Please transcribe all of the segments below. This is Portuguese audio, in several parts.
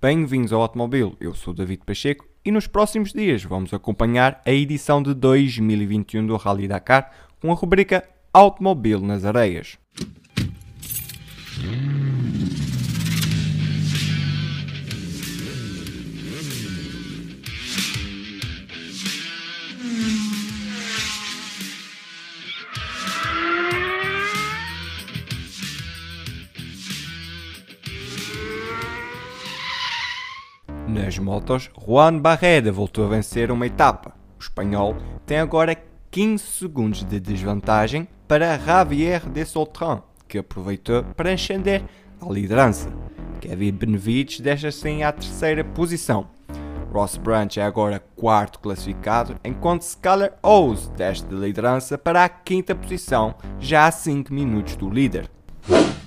Bem-vindos ao Automóvel, eu sou David Pacheco e nos próximos dias vamos acompanhar a edição de 2021 do Rally Dakar com a rubrica Automóvel nas Areias. Nas motos, Juan Barreda voltou a vencer uma etapa. O espanhol tem agora 15 segundos de desvantagem para Javier de Soltran, que aproveitou para ascender à liderança. Kevin Benavides deixa-se assim à terceira posição. Ross Branch é agora quarto classificado, enquanto Skyler Owes desce de liderança para a quinta posição, já a 5 minutos do líder.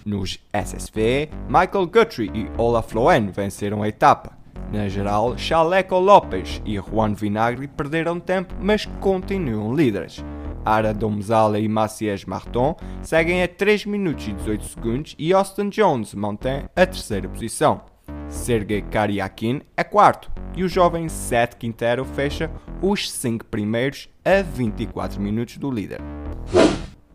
Nos SSV, Michael Guthrie e Olaf Loen venceram a etapa. Na geral, Chaleco Lopes e Juan Vinagre perderam tempo, mas continuam líderes. Ara Domzala e Maciej Marton seguem a 3 minutos e 18 segundos e Austin Jones mantém a terceira posição. Sergei Karyakin é quarto e o jovem Seth Quintero fecha os 5 primeiros a 24 minutos do líder.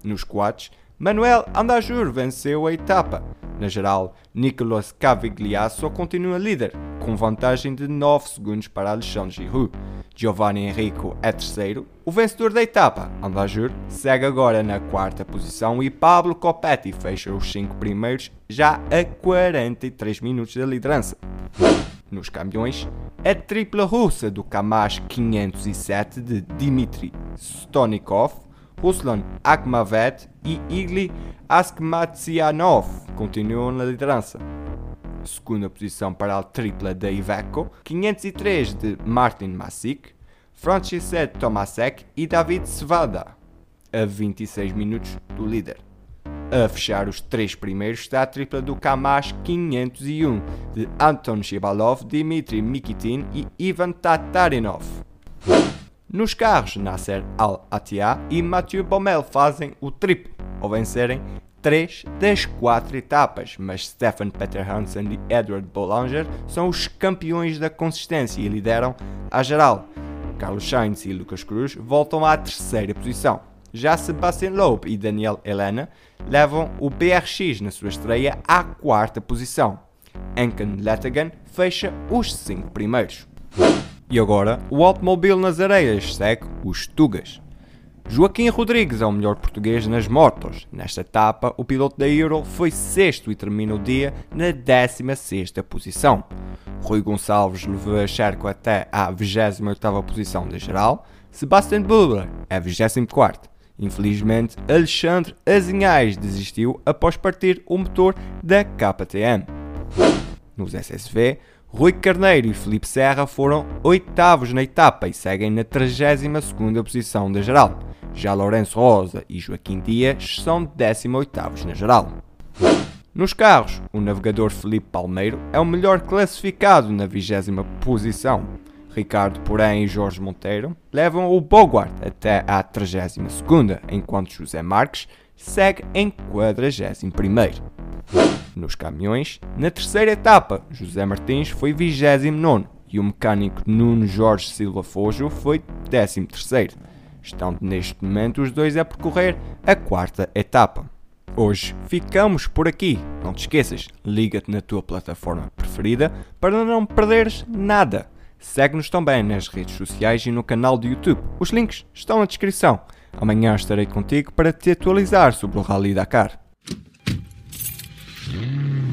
Nos quads, Manuel Andajur venceu a etapa. Na geral, Nicolas Cavigliasso continua líder, com vantagem de 9 segundos para Alexandre Giroud. Giovanni Enrico é terceiro. O vencedor da etapa, Andajur, segue agora na quarta posição e Pablo Copetti fecha os 5 primeiros já a 43 minutos da liderança. Nos campeões, a tripla russa do Kamash 507 de Dmitry Stonikov, Ruslan Akhmavet e Igli Askmatsianov continuam na liderança. Segunda posição para a tripla da Iveco, 503 de Martin Masik, Franciszek Tomasek e David Svada, a 26 minutos do líder. A fechar os três primeiros está a tripla do Kamash 501 de Anton Shibalov, Dmitry Mikitin e Ivan Tatarinov. Nos carros, Nasser Al-Attiyah e Mathieu Baumel fazem o triplo, ao vencerem três das quatro etapas, mas Stefan Peter Hansen e Edward Bollinger são os campeões da consistência e lideram a geral. Carlos Sainz e Lucas Cruz voltam à terceira posição. Já Sebastian Loeb e Daniel Helena levam o BRX na sua estreia à quarta posição. Enken Lettigan fecha os cinco primeiros. E agora, o automóvel nas areias segue os Tugas. Joaquim Rodrigues é o melhor português nas motos. Nesta etapa, o piloto da Euro foi sexto e termina o dia na 16 posição. Rui Gonçalves levou a Cherco até à 28 posição da geral. Sebastian Buller é 24 Infelizmente, Alexandre Azinhais desistiu após partir o motor da KTM. Nos SSV, Rui Carneiro e Felipe Serra foram oitavos na etapa e seguem na 32ª posição da geral. Já Lourenço Rosa e Joaquim Dias são 18 na geral. Nos carros, o navegador Felipe Palmeiro é o melhor classificado na 20 posição. Ricardo Porém e Jorge Monteiro levam o Bogart até à 32 enquanto José Marques segue em 41 Nos caminhões, na terceira etapa, José Martins foi 29 e o mecânico Nuno Jorge Silva Fojo foi 13 Estão neste momento os dois a percorrer a quarta etapa. Hoje ficamos por aqui. Não te esqueças, liga-te na tua plataforma preferida para não perderes nada. Segue-nos também nas redes sociais e no canal do YouTube. Os links estão na descrição. Amanhã estarei contigo para te atualizar sobre o Rally Dakar. Música